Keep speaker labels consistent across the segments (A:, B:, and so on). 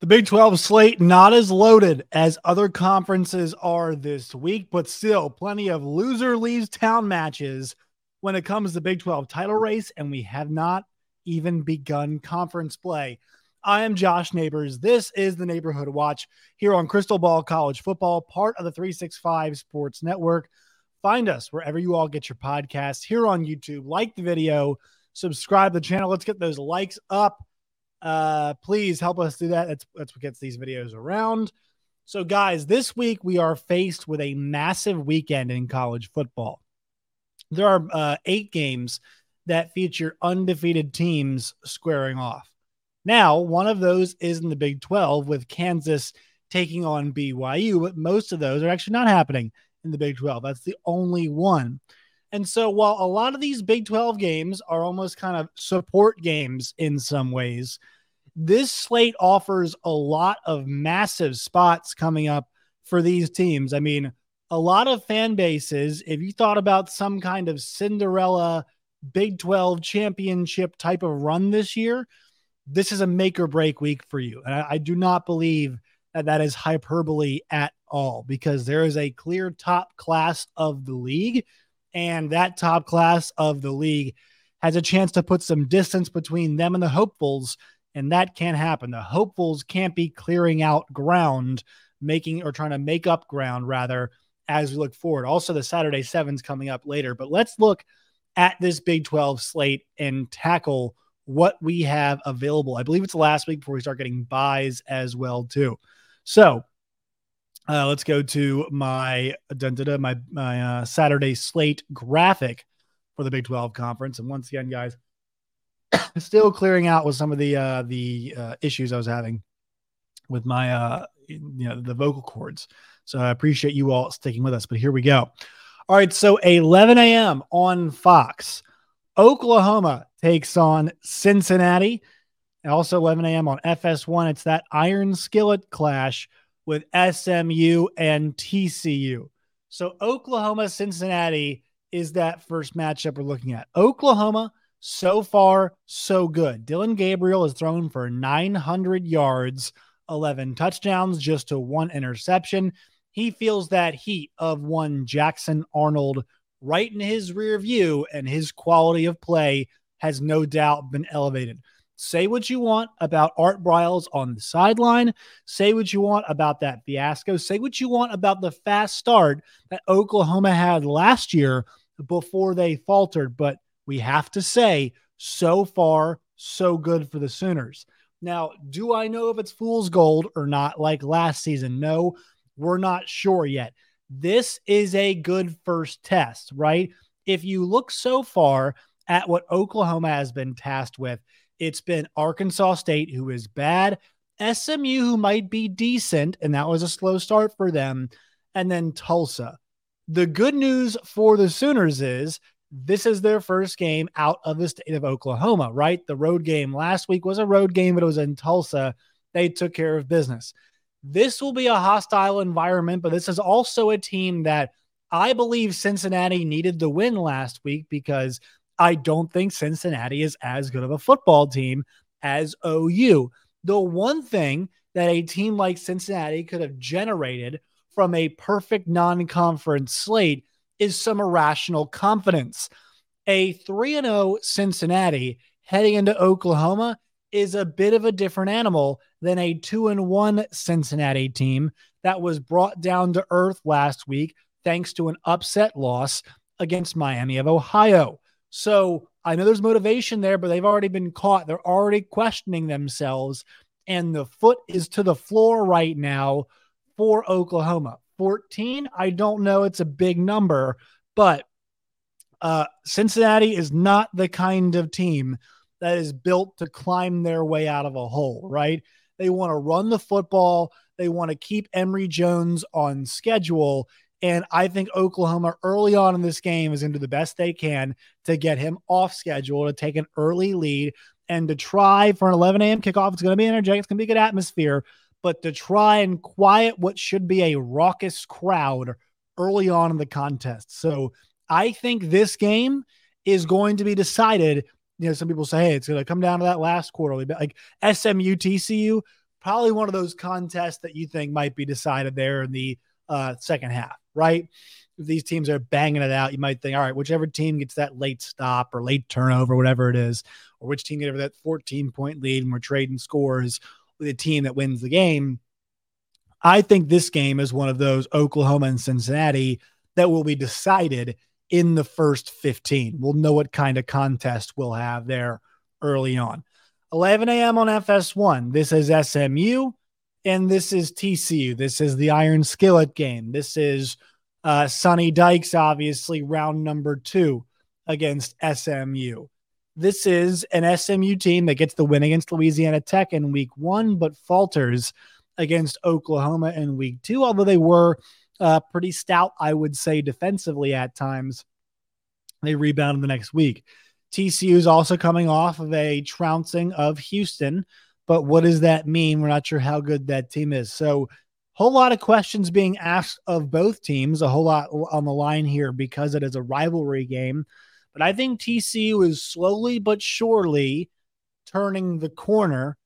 A: The Big 12 slate not as loaded as other conferences are this week, but still plenty of loser leaves town matches when it comes to Big 12 title race, and we have not even begun conference play. I am Josh Neighbors. This is the Neighborhood Watch here on Crystal Ball College Football, part of the 365 Sports Network. Find us wherever you all get your podcasts here on YouTube. Like the video, subscribe to the channel. Let's get those likes up uh, please help us do that. That's that's what gets these videos around. So, guys, this week we are faced with a massive weekend in college football. There are uh, eight games that feature undefeated teams squaring off. Now, one of those is in the Big 12 with Kansas taking on BYU, but most of those are actually not happening in the Big 12. That's the only one. And so, while a lot of these Big 12 games are almost kind of support games in some ways, this slate offers a lot of massive spots coming up for these teams. I mean, a lot of fan bases, if you thought about some kind of Cinderella Big 12 championship type of run this year, this is a make or break week for you. And I, I do not believe that that is hyperbole at all because there is a clear top class of the league and that top class of the league has a chance to put some distance between them and the hopefuls, and that can't happen. The hopefuls can't be clearing out ground, making or trying to make up ground rather as we look forward. Also, the Saturday sevens coming up later, but let's look at this Big 12 slate and tackle what we have available. I believe it's last week before we start getting buys as well too. So uh, let's go to my my my uh, Saturday slate graphic for the Big 12 conference. And once again, guys, still clearing out with some of the uh, the uh, issues I was having with my uh, you know the vocal cords. So I appreciate you all sticking with us. But here we go. All right, so 11 a.m. on Fox, Oklahoma takes on Cincinnati. Also 11 a.m. on FS1. It's that Iron Skillet clash with SMU and TCU. So Oklahoma, Cincinnati is that first matchup we're looking at. Oklahoma, so far, so good. Dillon Gabriel has thrown for 900 yards, 11 touchdowns, just to one interception. He feels that heat of one Jackson Arnold right in his rear view, and his quality of play has no doubt been elevated. Say what you want about Art Briles on the sideline. Say what you want about that fiasco. Say what you want about the fast start that Oklahoma had last year before they faltered. But we have to say, so far, so good for the Sooners. Now, do I know if it's fool's gold or not like last season? No, we're not sure yet. This is a good first test, right? If you look so far at what Oklahoma has been tasked with, it's been Arkansas State, who is bad, SMU, who might be decent, and that was a slow start for them, and then Tulsa. The good news for the Sooners is this is their first game out of the state of Oklahoma, right? The road game last week was a road game, but it was in Tulsa. They took care of business. This will be a hostile environment, but this is also a team that I believe Cincinnati needed the win last week because I don't think Cincinnati is as good of a football team as OU. The one thing that a team like Cincinnati could have generated from a perfect non conference slate is some irrational confidence. A 3 0 Cincinnati heading into Oklahoma is a bit of a different animal than a two and one Cincinnati team that was brought down to earth last week thanks to an upset loss against Miami of Ohio. So I know there's motivation there, but they've already been caught. They're already questioning themselves, and the foot is to the floor right now for Oklahoma. 14, I don't know. It's a big number, but uh, Cincinnati is not the kind of team that is built to climb their way out of a hole, right? They want to run the football. They want to keep Emory Jones on schedule. And I think Oklahoma early on in this game is going to do the best they can to get him off schedule, to take an early lead, and to try for an 11 a.m. kickoff. It's going to be energetic, it's going to be a good atmosphere, but to try and quiet what should be a raucous crowd early on in the contest. So I think this game is going to be decided. You know, some people say, hey, it's going to come down to that last quarterly, but like SMU TCU, probably one of those contests that you think might be decided there in the uh, second half, right? If these teams are banging it out, you might think, all right, whichever team gets that late stop or late turnover, whatever it is, or which team gets that 14 point lead and we're trading scores with a team that wins the game. I think this game is one of those Oklahoma and Cincinnati that will be decided in the first 15. We'll know what kind of contest we'll have there early on. 11 a.m. on FS1. This is SMU and this is TCU. This is the Iron Skillet game. This is uh, Sonny Dykes, obviously, round number two against SMU. This is an SMU team that gets the win against Louisiana Tech in week one, but falters against Oklahoma in week two, although they were uh, pretty stout, I would say, defensively at times. They rebounded the next week. TCU is also coming off of a trouncing of Houston, but what does that mean? We're not sure how good that team is. So, whole lot of questions being asked of both teams, a whole lot on the line here because it is a rivalry game. But I think TCU is slowly but surely turning the corner.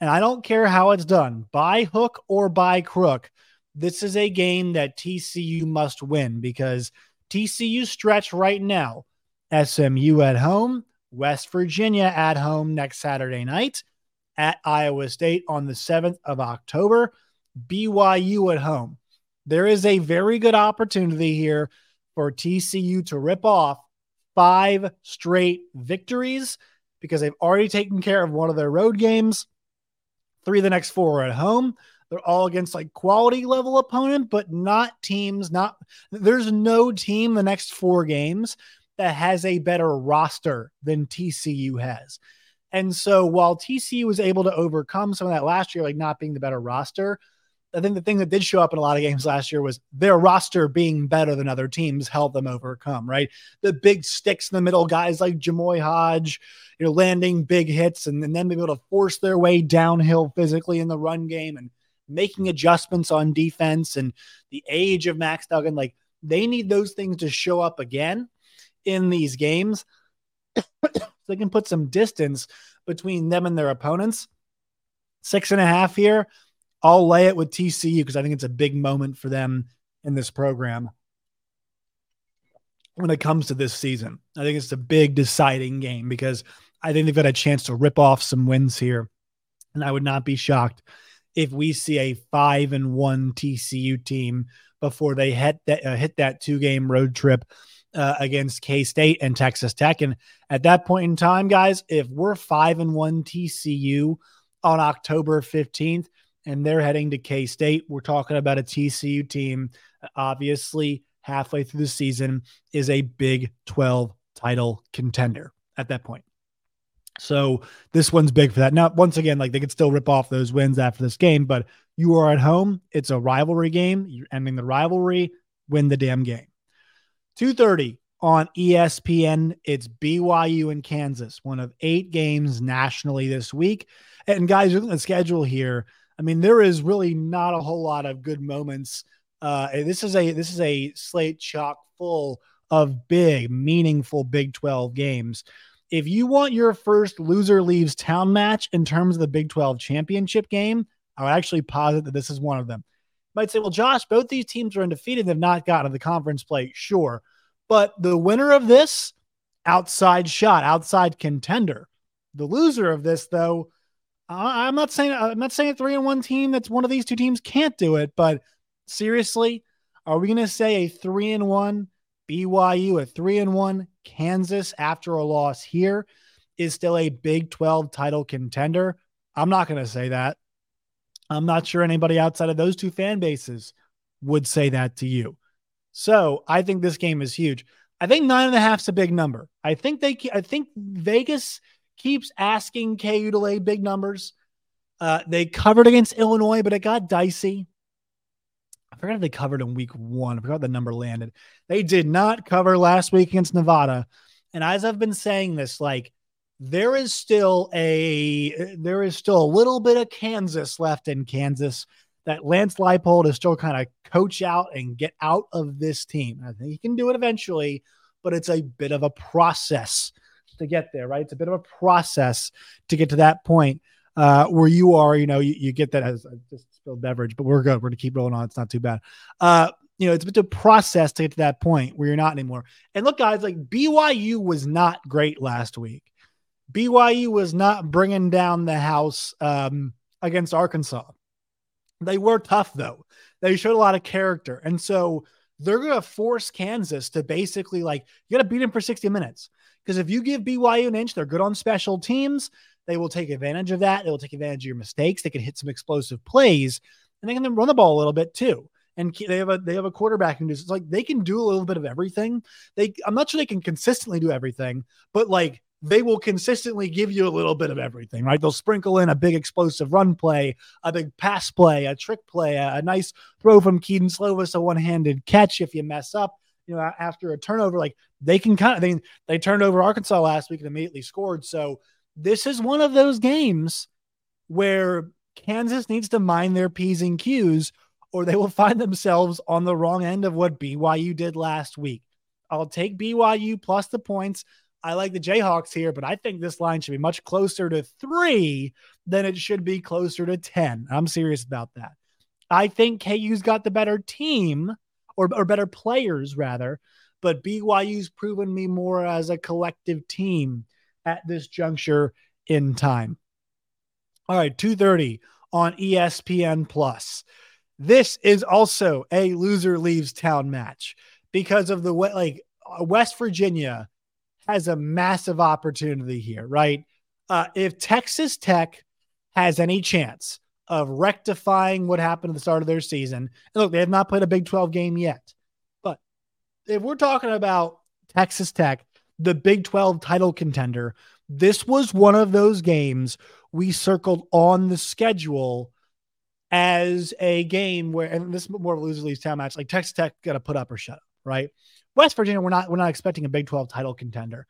A: And I don't care how it's done, by hook or by crook this is a game that TCU must win because TCU stretch right now. SMU at home, West Virginia at home next Saturday night, at Iowa State on the 7th of October, BYU at home. There is a very good opportunity here for TCU to rip off five straight victories because they've already taken care of one of their road games. Three of the next four are at home. They're all against like quality level opponent, but not teams. Not there's no team the next four games that has a better roster than TCU has. And so while TCU was able to overcome some of that last year, like not being the better roster, I think the thing that did show up in a lot of games last year was their roster being better than other teams helped them overcome, right? The big sticks in the middle, guys like Jamoi Hodge, you know, landing big hits and, and then being able to force their way downhill physically in the run game and making adjustments on defense and the age of Max Duggan. Like they need those things to show up again in these games. So they can put some distance between them and their opponents. Six and a half here. I'll lay it with TCU because I think it's a big moment for them in this program when it comes to this season. I think it's a big deciding game because I think they've got a chance to rip off some wins here. And I would not be shocked if we see a five and one TCU team before they hit that uh, hit that two game road trip uh, against K State and Texas Tech. And at that point in time, guys, if we're five and one TCU on October fifteenth and they're heading to K State, we're talking about a TCU team. Obviously, halfway through the season is a Big Twelve title contender at that point. So this one's big for that. Now, once again, like they could still rip off those wins after this game, but you are at home. It's a rivalry game. You're ending the rivalry, win the damn game. 2:30 on ESPN. It's BYU and Kansas, one of eight games nationally this week. And guys, looking at the schedule here. I mean, there is really not a whole lot of good moments. Uh, this is a this is a slate chock full of big, meaningful Big 12 games if you want your first loser leaves town match in terms of the Big 12 championship game, I would actually posit that this is one of them. Might say, well, Josh, both these teams are undefeated. They've not gotten to the conference play. Sure. But the winner of this, outside shot, outside contender. The loser of this, though, I'm not saying I'm not saying a three and one team that's one of these two teams can't do it, but seriously, are we going to say a three and one BYU, a three and one Kansas after a loss here is still a Big 12 title contender? I'm not going to say that. I'm not sure anybody outside of those two fan bases would say that to you. So I think this game is huge. I think nine and a half is a big number. I think they, I think Vegas keeps asking KU to lay big numbers. Uh, they covered against Illinois, but it got dicey. I forgot if they covered in week one. I forgot the number landed. They did not cover last week against Nevada. And as I've been saying this, like there is still a there is still a little bit of Kansas left in Kansas that Lance Leipold is still kind of coach out and get out of this team. I think he can do it eventually, but it's a bit of a process to get there, right? It's a bit of a process to get to that point uh, where you are, you know, you, you get that as I just spilled beverage, but we're good. We're to keep rolling on. It's not too bad. Uh, you know, it's a bit of a process to get to that point where you're not anymore. And look, guys, like BYU was not great last week. BYU was not bringing down the house um, against Arkansas. They were tough, though. They showed a lot of character. And so they're going to force Kansas to basically like, you got to beat them for 60 minutes. Because if you give BYU an inch, they're good on special teams. They will take advantage of that. They will take advantage of your mistakes. They can hit some explosive plays and they can then run the ball a little bit too. And they have a they have a quarterback who does it's like they can do a little bit of everything. They I'm not sure they can consistently do everything, but like they will consistently give you a little bit of everything, right? They'll sprinkle in a big explosive run play, a big pass play, a trick play, a, a nice throw from Kedon Slovis, a one-handed catch if you mess up you know, after a turnover, like they can kind of they they turned over Arkansas last week and immediately scored. So this is one of those games where Kansas needs to mind their P's and Q's, or they will find themselves on the wrong end of what BYU did last week. I'll take BYU plus the points. I like the Jayhawks here, but I think this line should be much closer to three than it should be closer to 10. I'm serious about that. I think KU's got the better team or, or better players rather. But BYU's proven me more as a collective team at this juncture in time. All right, 2:30 on ESPN Plus. This is also a loser leaves town match because of the way like uh, West Virginia has a massive opportunity here, right? Uh, if Texas Tech has any chance of rectifying what happened at the start of their season. And look, they have not played a Big 12 game yet. But if we're talking about Texas Tech, the Big 12 title contender, this was one of those games we circled on the schedule as a game where, and this is more of a loser leaves town match, like Texas Tech got to put up or shut up, right? West Virginia, we're not we're not expecting a Big 12 title contender.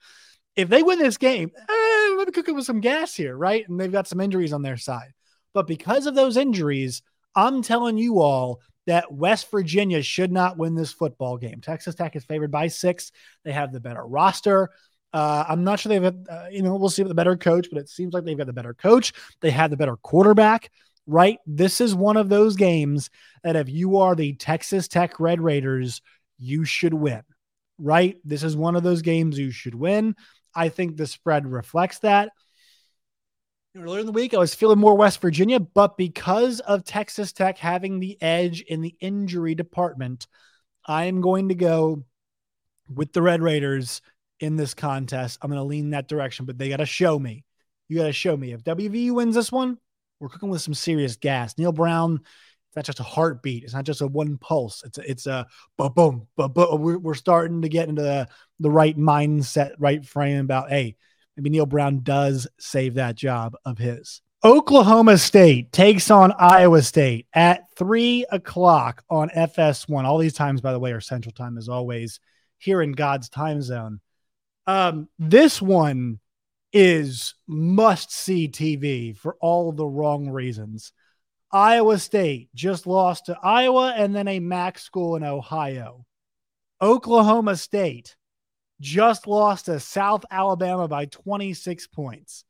A: If they win this game, eh, maybe cooking with some gas here, right? And they've got some injuries on their side. But because of those injuries, I'm telling you all that West Virginia should not win this football game. Texas Tech is favored by six. They have the better roster. Uh, I'm not sure they've, uh, you know, we'll see the better coach, but it seems like they've got the better coach. They have the better quarterback, right? This is one of those games that if you are the Texas Tech Red Raiders, you should win, right? This is one of those games you should win. I think the spread reflects that. Earlier in the week, I was feeling more West Virginia, but because of Texas Tech having the edge in the injury department, I am going to go with the Red Raiders in this contest. I'm going to lean that direction, but they got to show me. You got to show me. If WVU wins this one, we're cooking with some serious gas. Neal Brown, it's not just a heartbeat. It's not just a one pulse. It's a, it's a boom, boom, boom. We're, we're starting to get into the, the right mindset, right frame about, hey, maybe Neal Brown does save that job of his. Oklahoma State takes on Iowa State at three o'clock on FS1. All these times, by the way, are Central Time as always here in God's time zone. Um, this one is must see TV for all the wrong reasons. Iowa State just lost to Iowa and then a MAC school in Ohio. Oklahoma State just lost to South Alabama by 26 points.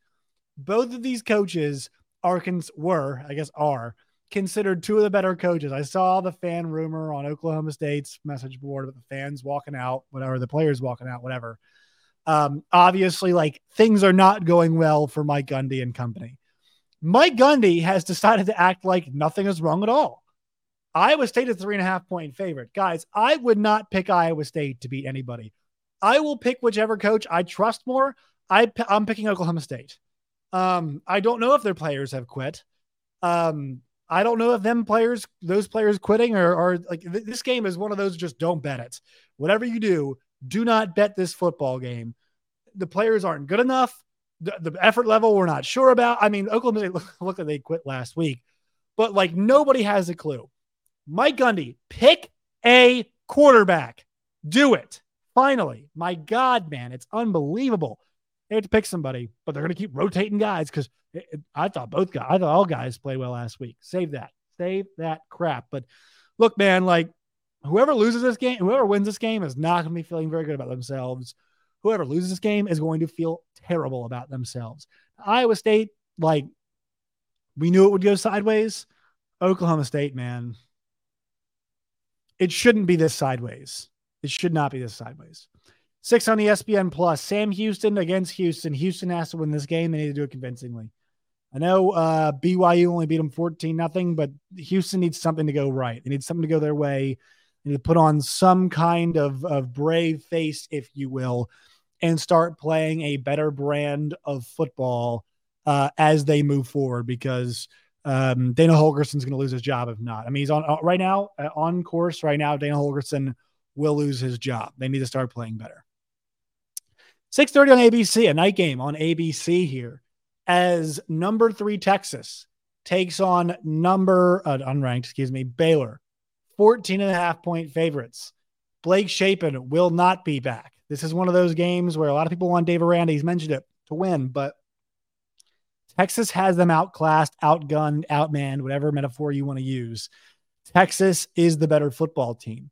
A: Both of these coaches are were, I guess, are considered two of the better coaches. I saw the fan rumor on Oklahoma State's message board about the fans walking out, whatever, the players walking out, whatever. Um, obviously, like things are not going well for Mike Gundy and company. Mike Gundy has decided to act like nothing is wrong at all. Iowa State is three and a half point favorite. Guys, I would not pick Iowa State to beat anybody. I will pick whichever coach I trust more. I, I'm picking Oklahoma State. Um, I don't know if their players have quit. Um, I don't know if them players, those players quitting or, or like th- this game is one of those just don't bet it. Whatever you do, do not bet this football game. The players aren't good enough. The, the effort level we're not sure about. I mean, Oklahoma State look, look like they quit last week, but like nobody has a clue. Mike Gundy, pick a quarterback. Do it. Finally. My God, man, it's unbelievable. They have to pick somebody, but they're going to keep rotating guys because I thought both guys, I thought all guys played well last week. Save that. Save that crap. But look, man, like whoever loses this game, whoever wins this game is not going to be feeling very good about themselves. Whoever loses this game is going to feel terrible about themselves. Iowa State, like, we knew it would go sideways. Oklahoma State, man, it shouldn't be this sideways. It should not be this sideways. Six on ESPN Plus. Sam Houston against Houston. Houston has to win this game. They need to do it convincingly. I know uh, BYU only beat them 14 nothing, but Houston needs something to go right. They need something to go their way. They need to put on some kind of, of brave face, if you will, and start playing a better brand of football uh, as they move forward because um, Dana Holgorsen's going to lose his job if not. I mean, he's on uh, right now uh, on course right now. Dana Holgorsen will lose his job. They need to start playing better. 6:30 on ABC, a night game on ABC here, as number three Texas takes on number uh, unranked, excuse me, Baylor, 14 and a half point favorites. Blake Shapen will not be back. This is one of those games where a lot of people want Dave Aranda. He's mentioned it to win, but Texas has them outclassed, outgunned, outmanned, whatever metaphor you want to use. Texas is the better football team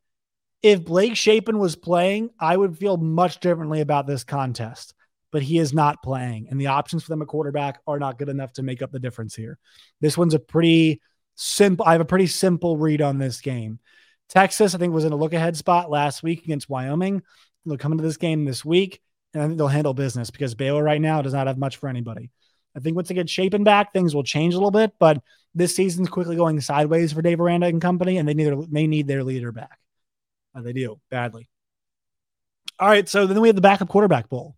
A: if Blake Shapen was playing, I would feel much differently about this contest, but he is not playing. And the options for them at quarterback are not good enough to make up the difference here. This one's a pretty simple, I have a pretty simple read on this game. Texas, I think, was in a look ahead spot last week against Wyoming. They'll come into this game this week, and I think they'll handle business because Baylor right now does not have much for anybody. I think once they get Shapen back, things will change a little bit, but this season's quickly going sideways for Dave Aranda and company, and they need their, they need their leader back. Uh, they do badly. All right. So then we have the backup quarterback bowl.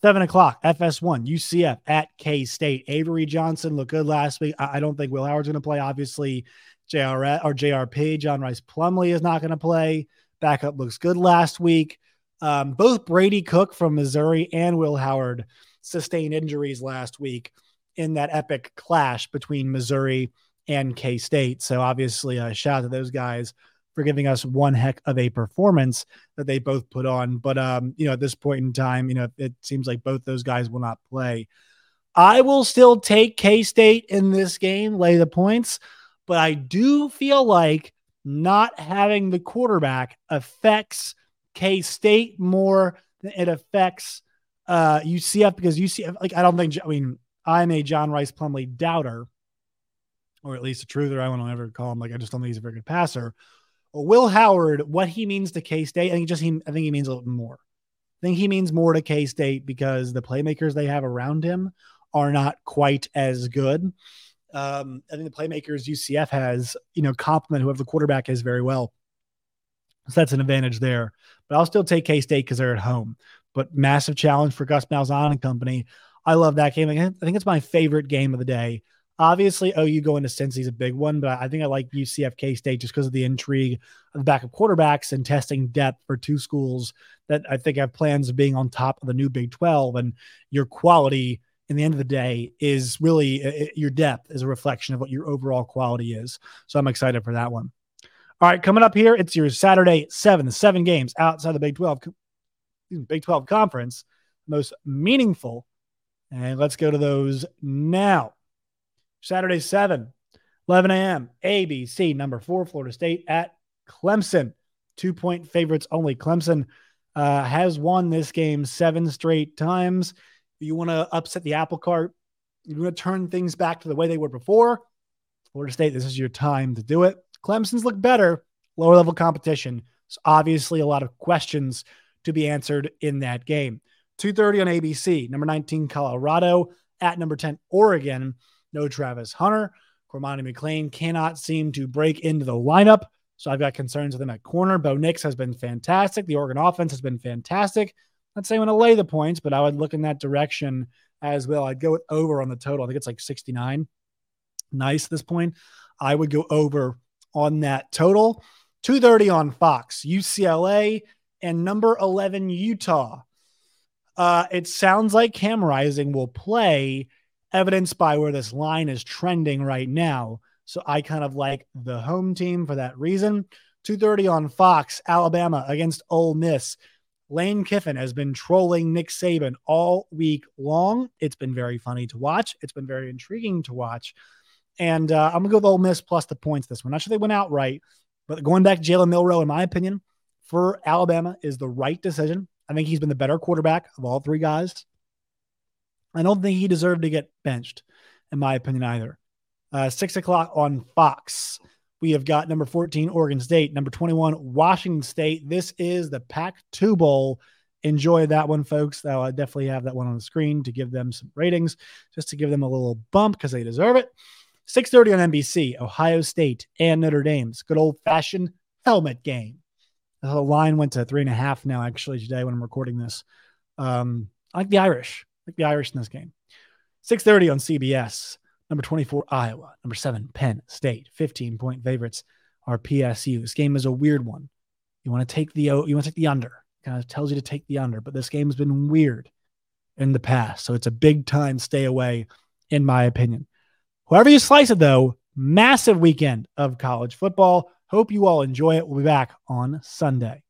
A: Seven o'clock, FS1, UCF at K State. Avery Johnson looked good last week. I, I don't think Will Howard's going to play. Obviously, JR or JRP, John Rhys Plumlee is not going to play. Backup looks good last week. Um, both Brady Cook from Missouri and Will Howard sustained injuries last week in that epic clash between Missouri and K State. So obviously, a shout out to those guys for giving us one heck of a performance that they both put on. But um, you know, at this point in time, you know, it seems like both those guys will not play. I will still take K State in this game, lay the points, but I do feel like not having the quarterback affects K State more than it affects uh, UCF because UCF, like, I don't think, I mean, I'm a John Rhys Plumlee doubter, or at least a truther. I won't ever call him like I just don't think he's a very good passer. Will Howard, what he means to K State, I think just he, I think he means a little more. I think he means more to K State because the playmakers they have around him are not quite as good. Um, I think the playmakers UCF has, you know, complement whoever the quarterback is very well. So that's an advantage there. But I'll still take K State because they're at home. But massive challenge for Gus Malzahn and company. I love that game. I think it's my favorite game of the day. Obviously, OU going to Cincy is a big one, but I think I like UCF K State just because of the intrigue of the backup quarterbacks and testing depth for two schools that I think have plans of being on top of the new Big 12. And your quality in the end of the day is really your depth is a reflection of what your overall quality is. So I'm excited for that one. All right, coming up here, it's your Saturday seven, seven games outside the Big 12, Big 12 conference, most meaningful. And let's go to those now. Saturday, 7, 11 a.m. ABC, number four, Florida State at Clemson. Two point favorites only. Clemson uh, has won this game seven straight times. You want to upset the apple cart, you want to turn things back to the way they were before. Florida State, this is your time to do it. Clemson's look better, lower level competition. So obviously a lot of questions to be answered in that game. 2:30 on ABC. Number 19 Colorado at number 10 Oregon. No Travis Hunter. Cormani McClain cannot seem to break into the lineup. So I've got concerns with him at corner. Bo Nix has been fantastic. The Oregon offense has been fantastic. Not saying I'm going to lay the points, but I would look in that direction as well. I'd go over on the total. I think it's like 69. Nice at this point. I would go over on that total. 230 on Fox, UCLA, and number 11, Utah. Uh, it sounds like Cam Rising will play, evidenced by where this line is trending right now. So I kind of like the home team for that reason. 230 on Fox, Alabama against Ole Miss. Lane Kiffin has been trolling Nick Saban all week long. It's been very funny to watch. It's been very intriguing to watch. And uh, I'm going to go with Ole Miss plus the points this one. Not sure they went out right, but going back to Jalen Milroe, in my opinion, for Alabama is the right decision. I think he's been the better quarterback of all three guys. I don't think he deserved to get benched, in my opinion, either. Uh, six o'clock on Fox. We have got number 14, Oregon State, number 21, Washington State. This is the Pac 2 Bowl. Enjoy that one, folks. I'll definitely have that one on the screen to give them some ratings, just to give them a little bump because they deserve it. 6:30 on NBC, Ohio State and Notre Dame's good old fashioned helmet game. The line went to three and a half now, actually, today when I'm recording this. Um, I like the Irish. I like the Irish in this game. 6:30 on CBS number 24, Iowa, number seven, Penn State, 15 point favorites are PSU. This game is a weird one. You want to take the you want to take the under. Kind of tells you to take the under, but this game has been weird in the past. So it's a big time stay away, in my opinion. However you slice it, though, massive weekend of college football. Hope you all enjoy it. We'll be back on Sunday.